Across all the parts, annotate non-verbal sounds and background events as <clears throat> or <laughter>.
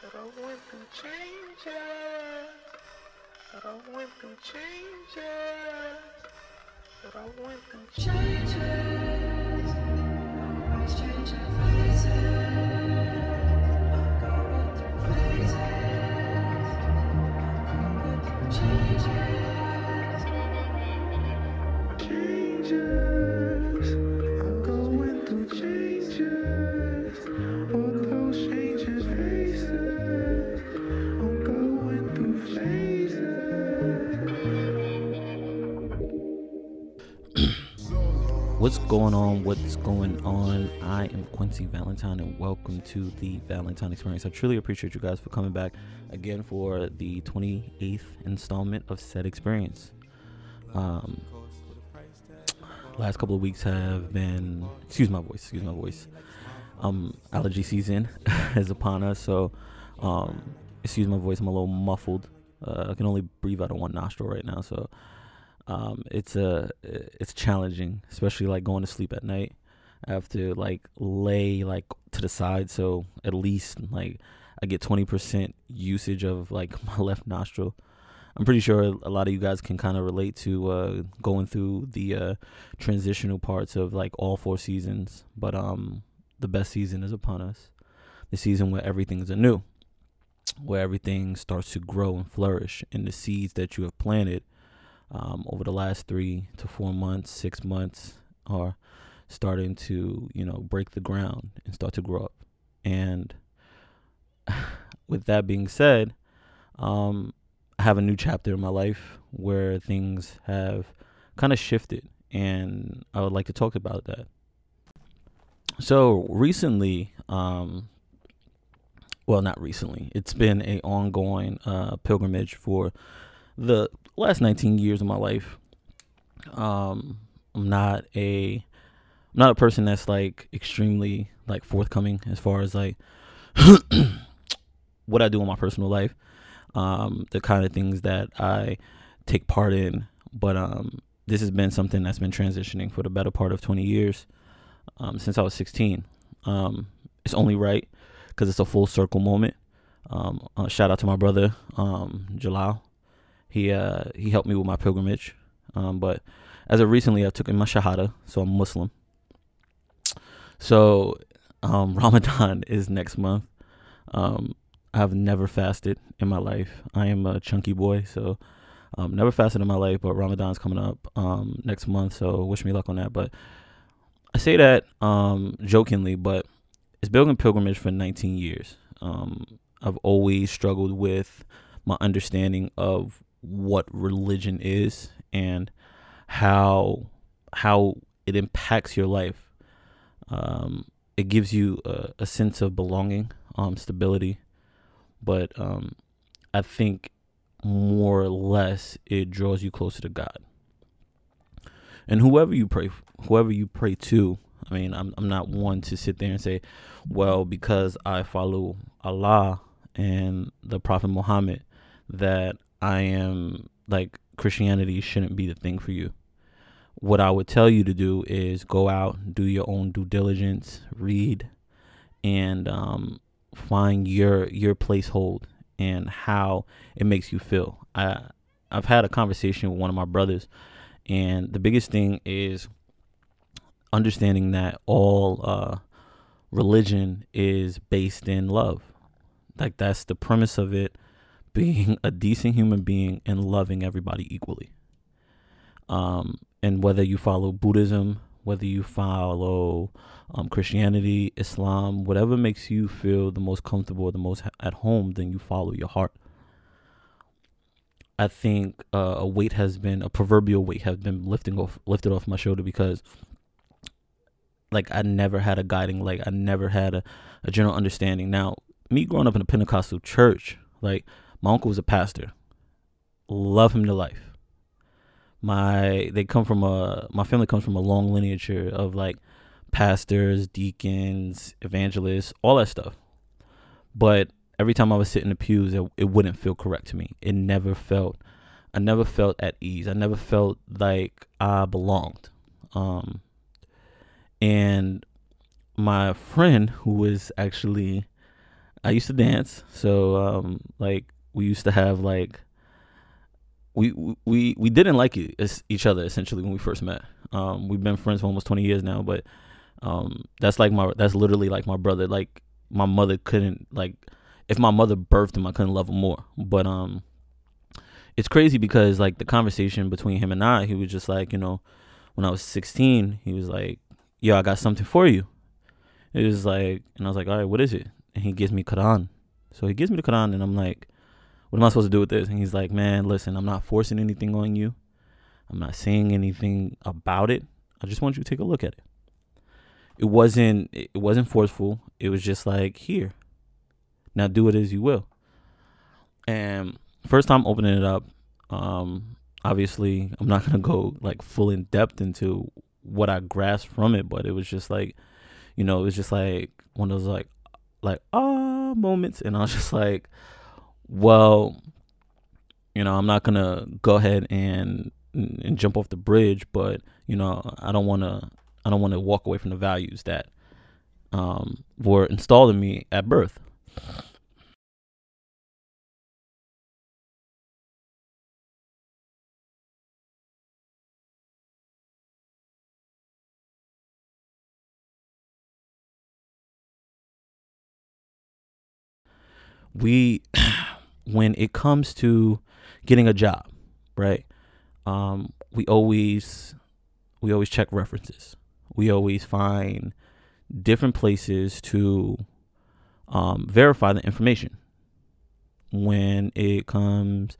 But I want through changes. But I want through changes. But I went through changes. Always changing faces. What's going on? What's going on? I am Quinsi Valentine, and welcome to the Valentine Experience. I truly appreciate you guys for coming back again for the 28th installment of Said Experience. Um, last couple of weeks have been, excuse my voice, excuse my voice. Um, allergy season <laughs> is upon us, so um, excuse my voice. I'm a little muffled. Uh, I can only breathe out of one nostril right now, so um, it's a it's challenging, especially like going to sleep at night. I have to like lay like to the side, so at least like I get twenty percent usage of like <laughs> my left nostril. I'm pretty sure a lot of you guys can kind of relate to uh, going through the uh, transitional parts of like all four seasons, but um, the best season is upon us. The season where everything's anew, where everything starts to grow and flourish, and the seeds that you have planted um, over the last three to four months, six months, are starting to you know break the ground and start to grow up. And <laughs> with that being said, um, I have a new chapter in my life where things have kind of shifted, and I would like to talk about that. So recently, um, well, not recently. It's been a ongoing uh, pilgrimage for the last 19 years of my life. Um, I'm not a I'm not a person that's like extremely like forthcoming as far as like <clears throat> what I do in my personal life, um, the kind of things that I take part in. But um, this has been something that's been transitioning for the better part of 20 years um, since I was 16. Um, it's only right because it's a full circle moment. Um, uh, shout out to my brother um, Jalal. He uh, he helped me with my pilgrimage, um, but as of recently, I took in my shahada, so I'm Muslim. So um, <laughs> Ramadan is next month. Um, I've never fasted in my life. I am a chunky boy, so um, never fasted in my life. But Ramadan's coming up um, next month, so wish me luck on that. But I say that um, jokingly, but it's building pilgrimage for 19 years. Um, I've always struggled with my understanding of what religion is and how how it impacts your life. Um, it gives you a, a sense of belonging, um, stability, but um, I think more or less it draws you closer to God. And whoever you pray, whoever you pray to, I mean, I'm I'm not one to sit there and say, well, because I follow Allah and the Prophet Muhammad, that I am like Christianity shouldn't be the thing for you. What I would tell you to do is go out, do your own due diligence, read, and um, find your your placehold and how it makes you feel. I I've had a conversation with one of my brothers, and the biggest thing is understanding that all uh, religion is based in love. Like that's the premise of it being a decent human being and loving everybody equally. Um, and whether you follow Buddhism, whether you follow um, Christianity, Islam, whatever makes you feel the most comfortable, the most at home, then you follow your heart. I think uh, a weight has been a proverbial weight has been lifting off lifted off my shoulder because like I never had a guiding like I never had a, a general understanding. Now, me growing up in a Pentecostal church, like my uncle was a pastor. Love him to life. My they come from a my family comes from a long lineage of like pastors, deacons, evangelists, all that stuff. But every time I was sitting in the pews, it, it wouldn't feel correct to me. It never felt I never felt at ease. I never felt like I belonged. Um and my friend who was actually I used to dance. So um, like we used to have like we we we didn't like each other essentially when we first met. Um, we've been friends for almost 20 years now, but um, that's like my that's literally like my brother. Like my mother couldn't like if my mother birthed him, I couldn't love him more. But um, it's crazy because like the conversation between him and I, he was just like, you know, when I was 16, he was like, "Yo, I got something for you." It was like, and I was like, "All right, what is it?" And he gives me Quran. So he gives me the Quran, and I'm like, "What am I supposed to do with this?" And he's like, "Man, listen, I'm not forcing anything on you. I'm not saying anything about it. I just want you to take a look at it." It wasn't it wasn't forceful. It was just like, "Here. Now do it as you will." And first time opening it up, um, obviously I'm not <laughs> gonna go like full in depth into what I grasped from it, but it was just like, you know, it was just like one of those like like ah moments, and I was just like, well, you know, I'm not gonna go ahead and and jump off the bridge, but you know, I don't want to I don't want to walk away from the values that um, were installed in me at birth. we when it comes to getting a job right? Um we always we always check references. We always find different places to um, verify the information when it comes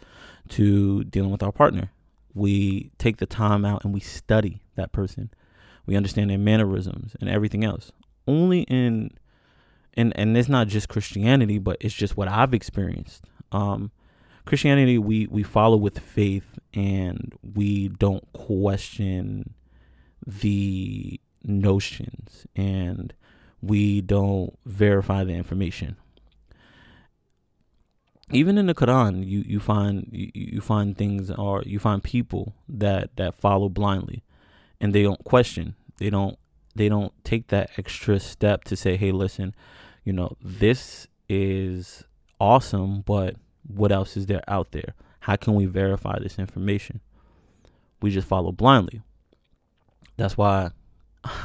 to dealing with our partner. We take the time out and we study that person. We understand their mannerisms and everything else. Only in and and it's not just Christianity, but it's just what I've experienced. Um, Christianity, we we follow with faith, and we don't question the notions, and we don't verify the information. Even in the Quran, you you find you, you find things or you find people that that follow blindly, and they don't question. They don't they don't take that extra step to say, "Hey, listen." you know, this is awesome, but what else is there out there? How can we verify this information? We just follow blindly. That's why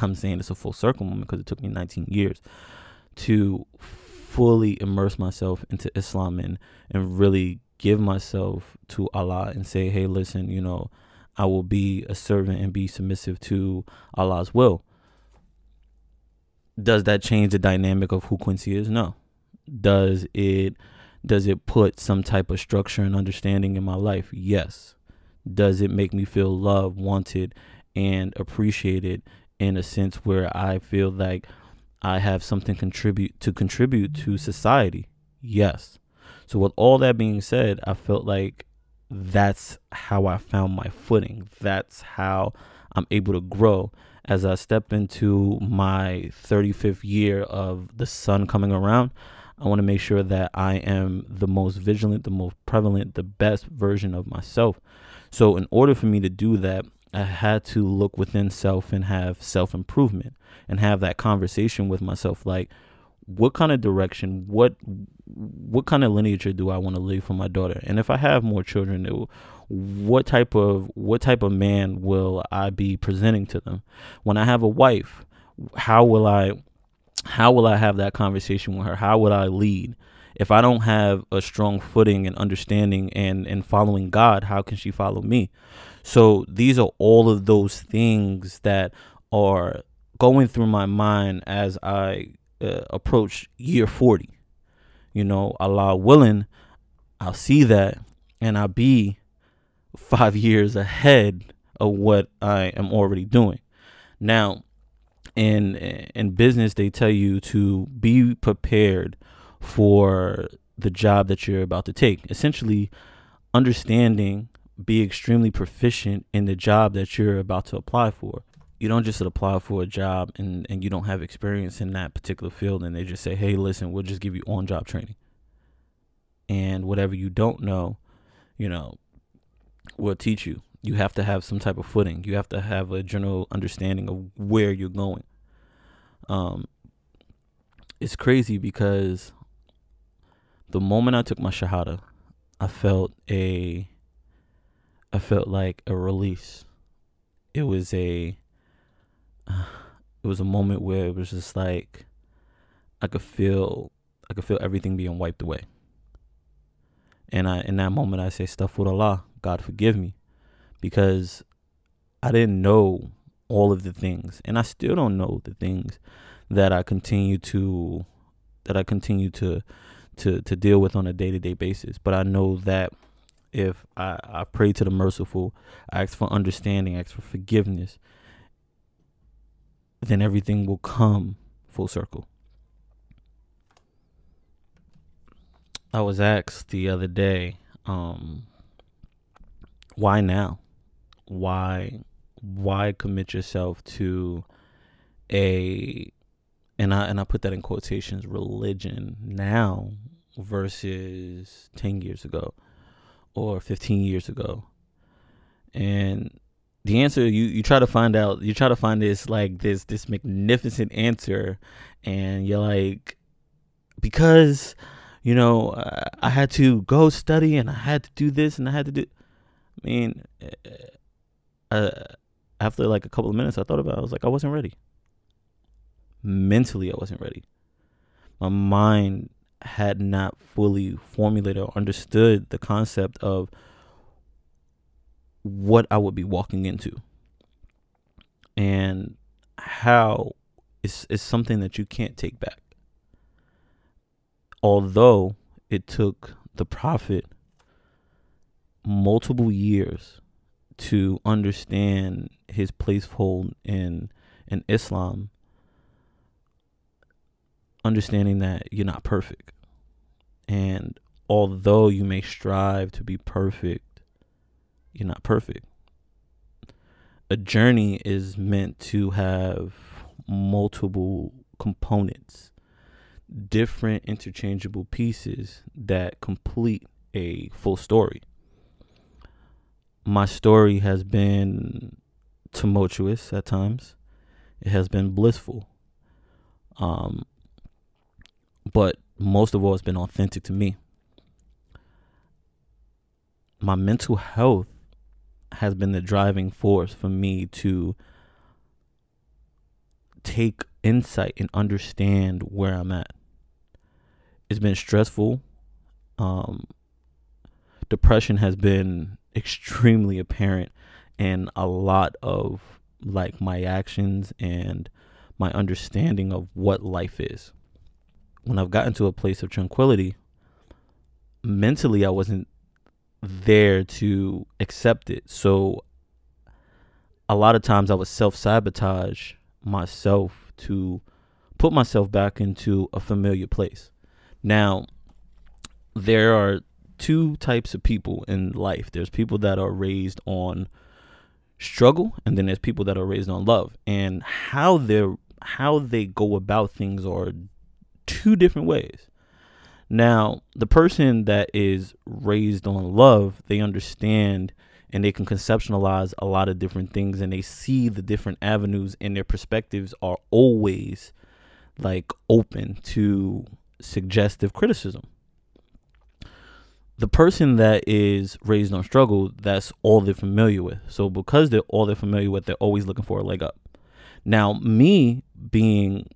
I'm saying it's a full circle moment because it took me 19 years to fully immerse myself into Islam and, and really give myself to Allah and say, hey, listen, you know, I will be a servant and be submissive to Allah's will does that change the dynamic of who Quinsi is? No. Does it does it put some type of structure and understanding in my life? Yes. Does it make me feel loved, wanted, and appreciated in a sense where I feel like I have something contribute to contribute to society? Yes. So with all that being said, I felt like that's how I found my footing. That's how I'm able to grow as I step into my 35th year of the sun coming around, I want to make sure that I am the most vigilant, the most prevalent, the best version of myself. So, in order for me to do that, I had to look within self and have self improvement and have that conversation with myself like, what kind of direction what what kind of lineage do I want to leave for my daughter and if I have more children it, what type of what type of man will I be presenting to them when I have a wife how will I how will I have that conversation with her? How would I lead? If I don't have a strong footing and understanding and and following God how can she follow me? So these are all of those things that are going through my mind as I uh, approach year 40 you know Allah willing I'll see that and I'll be five years ahead of what I am already doing. Now, in in business, they tell you to be prepared for the job that you're about to take. Essentially, understanding, be extremely proficient in the job that you're about to apply for. You don't just apply for a job and, and you don't have experience in that particular field and they just say, hey, listen, we'll just give you on job training. And whatever you don't know, you know, we'll teach you. You have to have some type of footing. You have to have a general understanding of where you're going. Um, it's crazy because the moment I took my shahada, I felt a I felt like a release. It was a <sighs> it was a moment where it was just like I could feel I could feel everything being wiped away. And I in that moment I say "Astaghfirullah, God forgive me. Because I didn't know all of the things. And I still don't know the things that I continue to that I continue to to to deal with on a day to day basis. But I know that if I, I pray to the merciful, I ask for understanding, I ask for forgiveness, then everything will come full circle. I was asked the other day, um, why now? Why why commit yourself to a and I and I put that in quotations religion now versus 10 years ago or 15 years ago. And the answer you you try to find out you try to find this like this this magnificent answer and you're like because you know uh, I had to go study and I had to do this and I had to do I mean after like a couple of minutes I thought about it. I was like I wasn't ready. Mentally I wasn't ready. My mind had not fully formulated or understood the concept of what I would be walking into. And how it's, it's something that you can't take back. Although it took the Prophet multiple years to understand his placehold in in Islam, understanding that you're not perfect. And although you may strive to be perfect you're not perfect. A journey is meant to have multiple components, different interchangeable pieces that complete a full story. My story has been tumultuous at times. It has been blissful. Um, but most of all, it's been authentic to me. My mental health has been the driving force for me to take insight and understand where I'm at. It's been stressful. Um, depression has been extremely apparent in a lot of like my actions and my understanding of what life is. When I've gotten to a place of tranquility, mentally I wasn't there to accept it. So a lot of times I would self sabotage myself to put myself back into a familiar place. Now, there are two types of people in life. There's people that are raised on struggle and then there's people that are raised on love. And how they're how they go about things are two different ways. Now, the person that is raised on love, they understand and they can conceptualize a lot of different things and they see the different avenues and their perspectives are always like open to suggestive criticism. The person that is raised on struggle, that's all they're familiar with. So because they're all they're familiar with, they're always looking for a leg up. Now, me being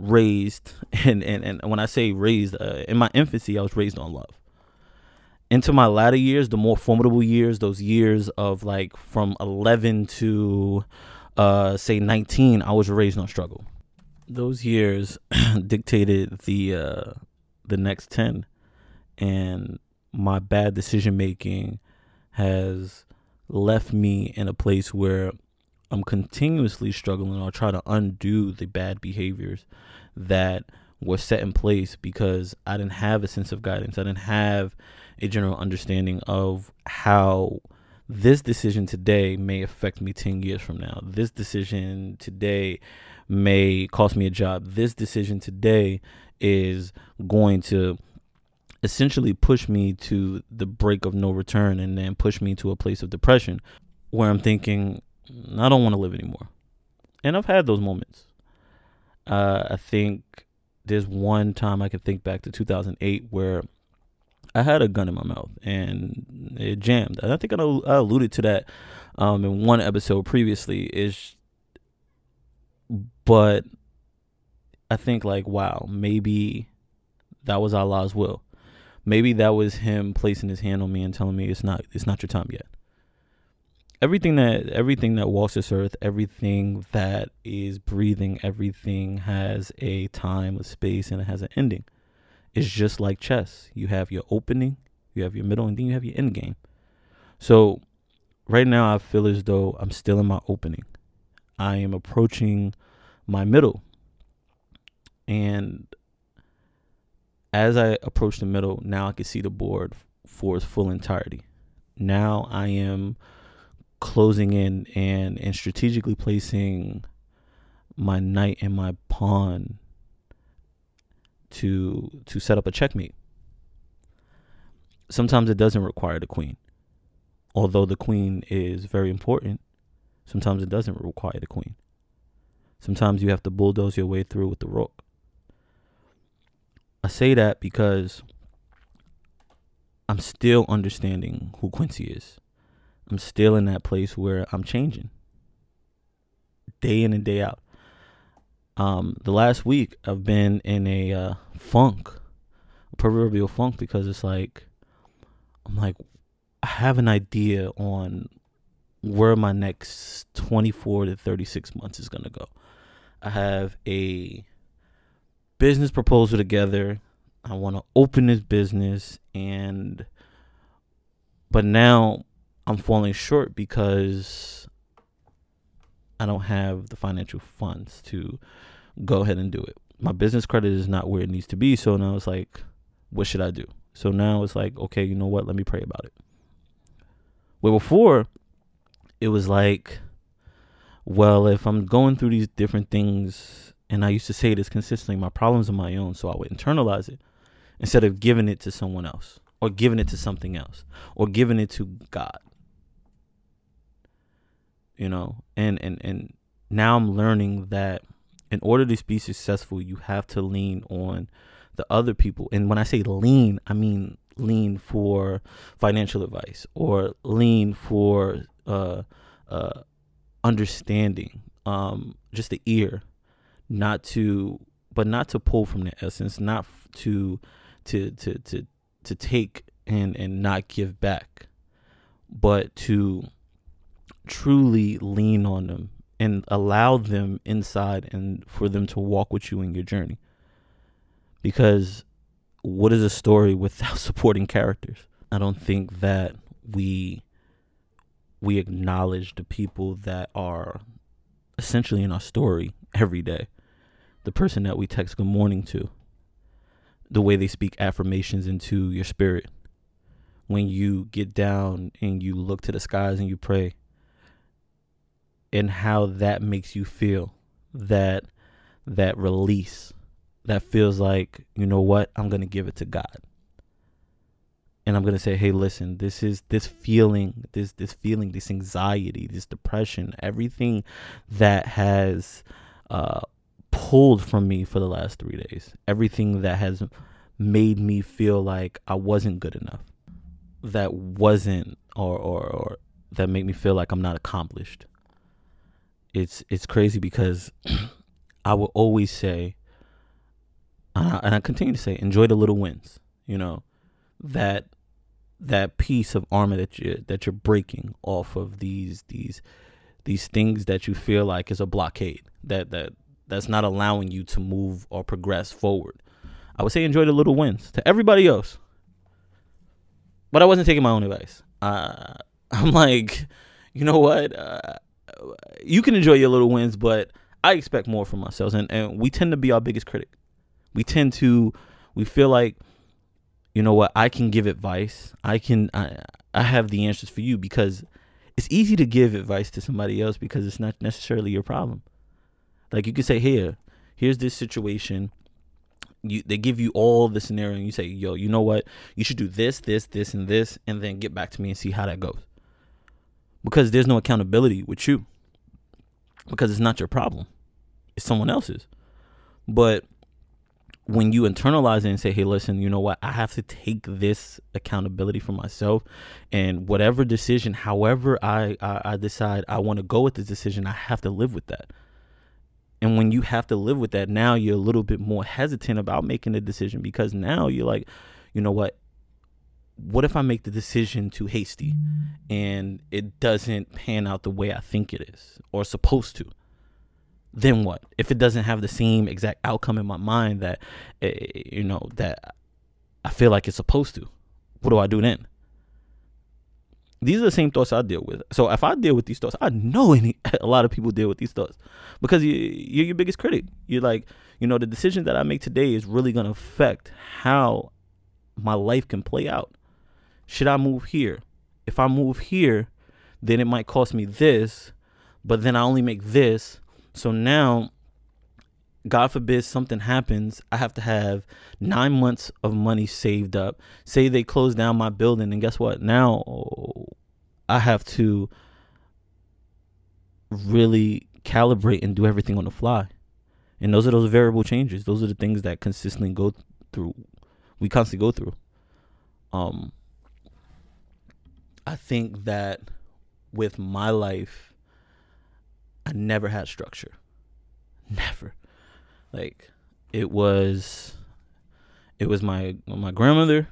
raised <laughs> and and, and when i say raised uh, in my infancy i was raised on love into my latter years the more formidable years those years of like from 11 to uh say 19 i was raised on struggle those years <clears throat> dictated the uh the next 10 and my bad decision making has left me in a place where I'm continuously struggling or try to undo the bad behaviors that were set in place because I didn't have a sense of guidance. I didn't have a general understanding of how this decision today may affect me 10 years from now. This decision today may cost me a job. This decision today is going to essentially push me to the break of no return and then push me to a place of depression where I'm thinking, I don't want to live anymore. And I've had those moments. Uh, I think there's one time I can think back to 2008 where I had a gun in my mouth and it jammed. And I think I, I alluded to that um, in one episode previously. Is but I think like wow, maybe that was Allah's will. Maybe that was him placing his hand on me and telling me it's not it's not your time yet. Everything that everything that walks this earth, everything that is breathing, everything has a time, a space, and it has an ending. It's just like chess. You have your opening, you have your middle, and then you have your end game. So right now I feel as though I'm still in my opening. I am approaching my middle. And as I approach the middle, now I can see the board for its full entirety. Now I am closing in and and strategically placing my knight and my pawn to to set up a checkmate. Sometimes it doesn't require the queen. Although the queen is very important, sometimes it doesn't require the queen. Sometimes you have to bulldoze your way through with the rook. I say that because I'm still understanding who Quinsi is. I'm still in that place where I'm changing day in and day out. Um, the last week I've been in a uh, funk, a proverbial funk, because it's like I'm like I have an idea on where my next 24 to 36 months is gonna go. I have a business proposal together. I want to open this business and but now I'm falling short because I don't have the financial funds to go ahead and do it. My business credit is not where it needs to be, so now it's like what should I do? So now it's like okay, you know what? Let me pray about it. Where before it was like well, if I'm going through these different things and I used to say this consistently, my problems are my own, so I would internalize it instead of giving it to someone else or giving it to something else or giving it to God. You know, and and and now I'm learning that in order to be successful, you have to lean on the other people. And when I say lean, I mean lean for financial advice or lean for uh uh understanding um just the ear not to but not to pull from the essence not to to to to to take and and not give back but to truly lean on them and allow them inside and for them to walk with you in your journey. Because what is a story without <laughs> supporting characters? I don't think that we we acknowledge the people that are essentially in our story every day the person that we text good morning to, the way they speak affirmations into your spirit. When you get down and you look to the skies and you pray, and how that makes you feel that that release that feels like you know what i'm to give it to god and i'm to say hey listen this is this feeling this this feeling this anxiety this depression everything that has uh pulled from me for the last three days. Everything that has made me feel like I wasn't good enough, that wasn't, or or, or that made me feel like I'm not accomplished. It's it's crazy because <clears throat> I will always say, and I, and I continue to say, enjoy the little wins. You know, that that piece of armor that you that you're breaking off of these these these things that you feel like is a blockade that that that's not allowing you to move or progress forward. I would say enjoy the little wins to everybody else. But I wasn't taking my own advice. Uh, <laughs> I'm like, you know what? Uh, you can enjoy your little wins, but I expect more from ourselves. And, and we tend to be our biggest critic. We tend to, we feel like, you know what? I can give advice. I can, I, I have the answers for you because it's easy to give advice to somebody else because it's not necessarily your problem. Like you could say, here, here's this situation. You they give you all the scenario and you say, yo, you know what? You should do this, this, this, and this, and then get back to me and see how that goes. Because there's no accountability with you. Because it's not your problem. It's someone else's. But when you internalize it and say, hey, listen, you know what? I have to take this accountability for myself. And whatever decision, however I, I, I decide I want to go with this decision, I have to live with that. And when you have to live with that, now you're a little bit more hesitant about making a decision because now you're like, you know what? What if I make the decision too hasty and it doesn't pan out the way I think it is or supposed to? then what? If it doesn't have the same exact outcome in my mind that, uh, you know, that I feel like it's supposed to, what do I do then? These are the same thoughts I deal with. So if I deal with these thoughts, I know <laughs> any a lot of people deal with these thoughts because you, you're your biggest critic. You're like, you know, the decision that I make today is really going to affect how my life can play out. Should I move here? If I move here, then it might cost me this, but then I only make this so now, God forbid something happens, I have to have nine months of money saved up. Say they close down my building, and guess what? Now I have to really calibrate and do everything on the fly. And those are those variable changes. Those are the things that consistently go through. We constantly go through. Um, I think that with my life, I never had structure. Never. Like it was it was my my grandmother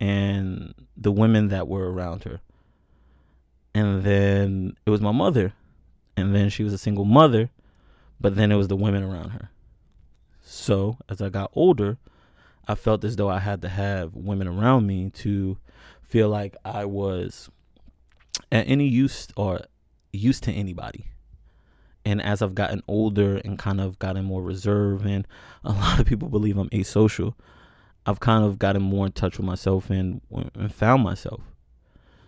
and the women that were around her. And then it was my mother. And then she was a single mother, but then it was the women around her. So, as I got older, I felt as though I had to have women around me to feel like I was at any use or used to anybody and as I've gotten older and kind of gotten more reserved, and a <laughs> lot of people believe I'm asocial, I've kind of gotten more in touch with myself and, and found myself.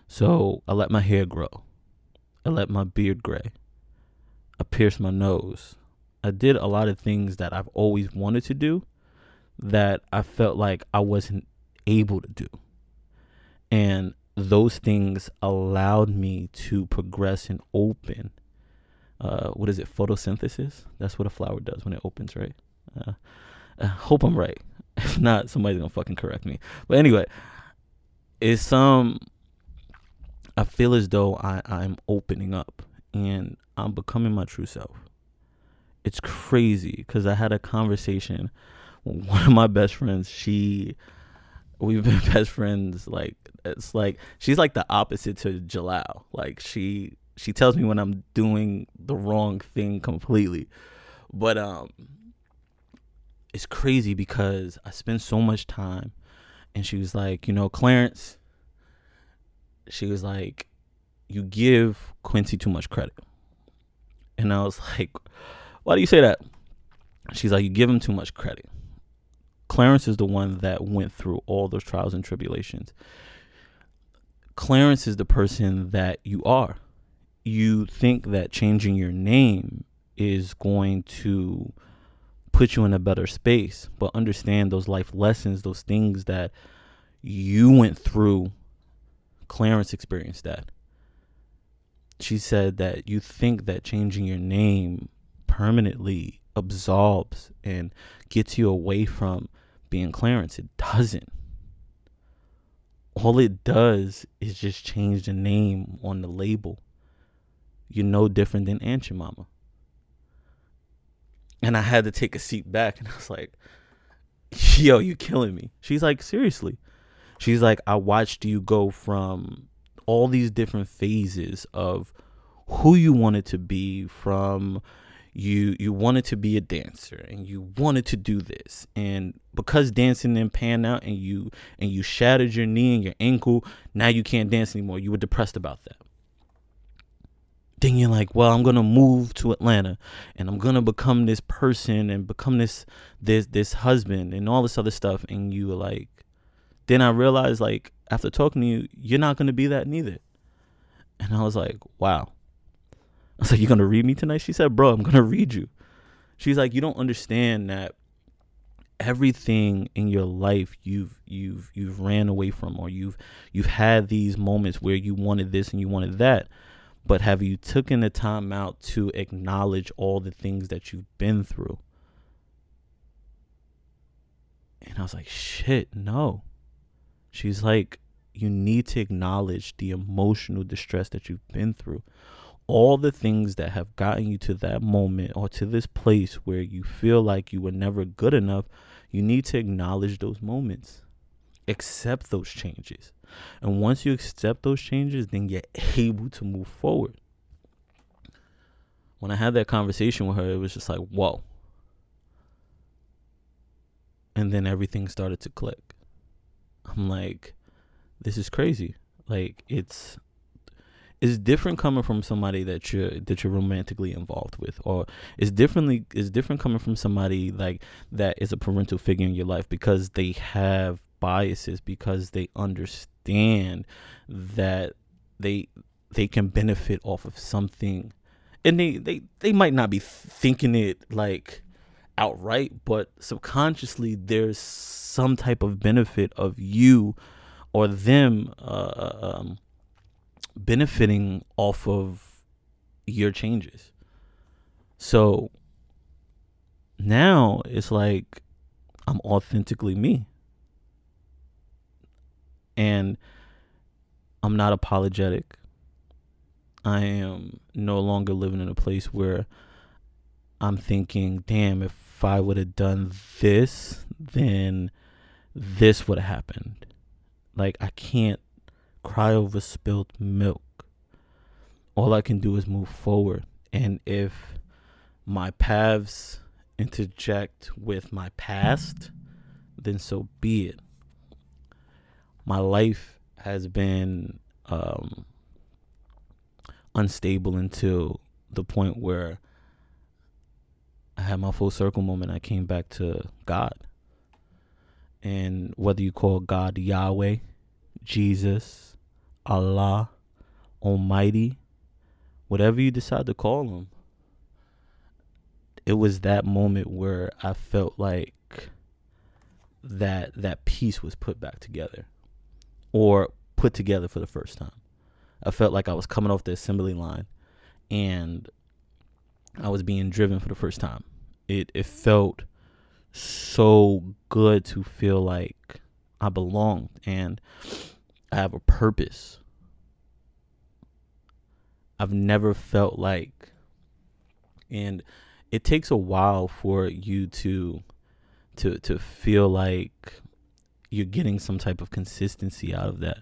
So I let my hair grow, I let my beard gray, I pierced my nose. I did a lot of things that I've always wanted to do that I felt like I wasn't able to do. And those things allowed me to progress and open uh, what is it, photosynthesis? That's what a flower does when it opens, right? Uh, I hope I'm right. <laughs> If not, somebody's gonna fucking correct me. But anyway, it's. Um, I feel as though I I'm opening up and I'm becoming my true self. It's crazy because I had a conversation with one of my best friends. She, we've been <laughs> best friends. Like it's like she's like the opposite to Jalal. Like she she tells me when I'm doing the wrong thing completely. But um it's crazy because I spend so much time and she was like, you know, Clarence, she was like, you give Quinsi too much credit. And I was <laughs> like, why do you say that? She's like, you give him too much credit. Clarence is the one that went through all those trials and tribulations. Clarence is the person that you are you think that changing your name is going to put you in a better space, but understand those life lessons, those things that you went through. Clarence experienced that. She said that you think that changing your name permanently absolves and gets you away from being Clarence. It doesn't. All it does is just change the name on the label you're no different than Aunt your mama. And I had to take a seat back and I was like, yo, you killing me. She's like, seriously. She's like, I watched you go from all these different phases of who you wanted to be from you you wanted to be a dancer and you wanted to do this and because dancing didn't pan out and you and you shattered your knee and your ankle now you can't dance anymore you were depressed about that then you're like, well, I'm gonna move to Atlanta and I'm gonna become this person and become this this this husband and all this other stuff. And you were like, then I realized like after talking to you, you're not gonna be that neither. And I was like, wow. I was like, you're gonna read me tonight? She said, bro, I'm gonna read you. She's like, you don't understand that everything in your life you've you've you've ran away from or you've you've had these moments where you wanted this and you wanted that but have you taken the time out to acknowledge all the things that you've been through And I was like, shit, no. She's like, you need to acknowledge the emotional distress that you've been through. All the things that have gotten you to that moment or to this place where you feel like you were never good enough, you need to acknowledge those moments. Accept those changes. And once you accept those changes, then you're <laughs> able to move forward. When I had that conversation with her, it was just like, whoa. And then everything started to click. I'm like, this is crazy. Like it's it's different coming from somebody that you're that you're romantically involved with or it's differently it's different coming from somebody like that is a parental figure in your life because they have biases because they understand that they they can benefit off of something and they they they might not be thinking it like outright but subconsciously there's some type of benefit of you or them uh, um, benefiting off of your changes. So now it's like I'm authentically me. And I'm not apologetic. I am no longer living in a place where I'm thinking, damn, if I would have done this, then this would have happened. Like I can't cry over spilled milk. All I can do is move forward. And if my paths interject with my past, then so be it. My life has been um, unstable until the point where I had my full circle moment. I came back to God. And whether you call God Yahweh, Jesus, Allah, Almighty, whatever you decide to call him, it was that moment where I felt like that that piece was put back together or put together for the first time. I felt like I was coming off the assembly line and I was being driven for the first time. It it felt so good to feel like I belonged and I have a purpose. I've never felt like and it takes a while for you to to to feel like you're getting some type of consistency out of that.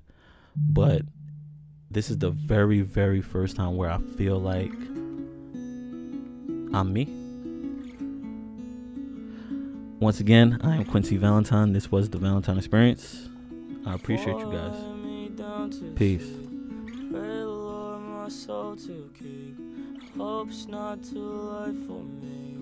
But this is the very very first time where I feel like I'm me. Once again, I am Quinsi Valentine. This was the Valentine Experience. I appreciate you guys. Peace. Pray the Lord my soul to keep. Hope's not too for me.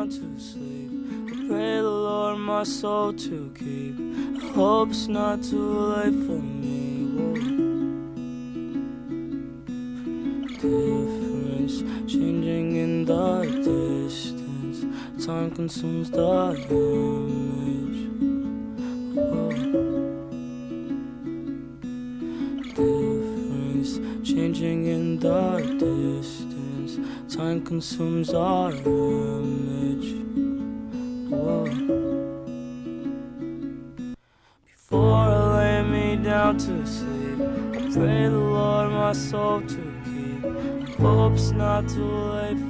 Down to sleep. I pray the Lord my soul to keep. Hope's not too late for me. Difference changing in the distance. Time consumes the image. Difference changing in the distance. Time consumes our image. My soul to keep. Hope's not too late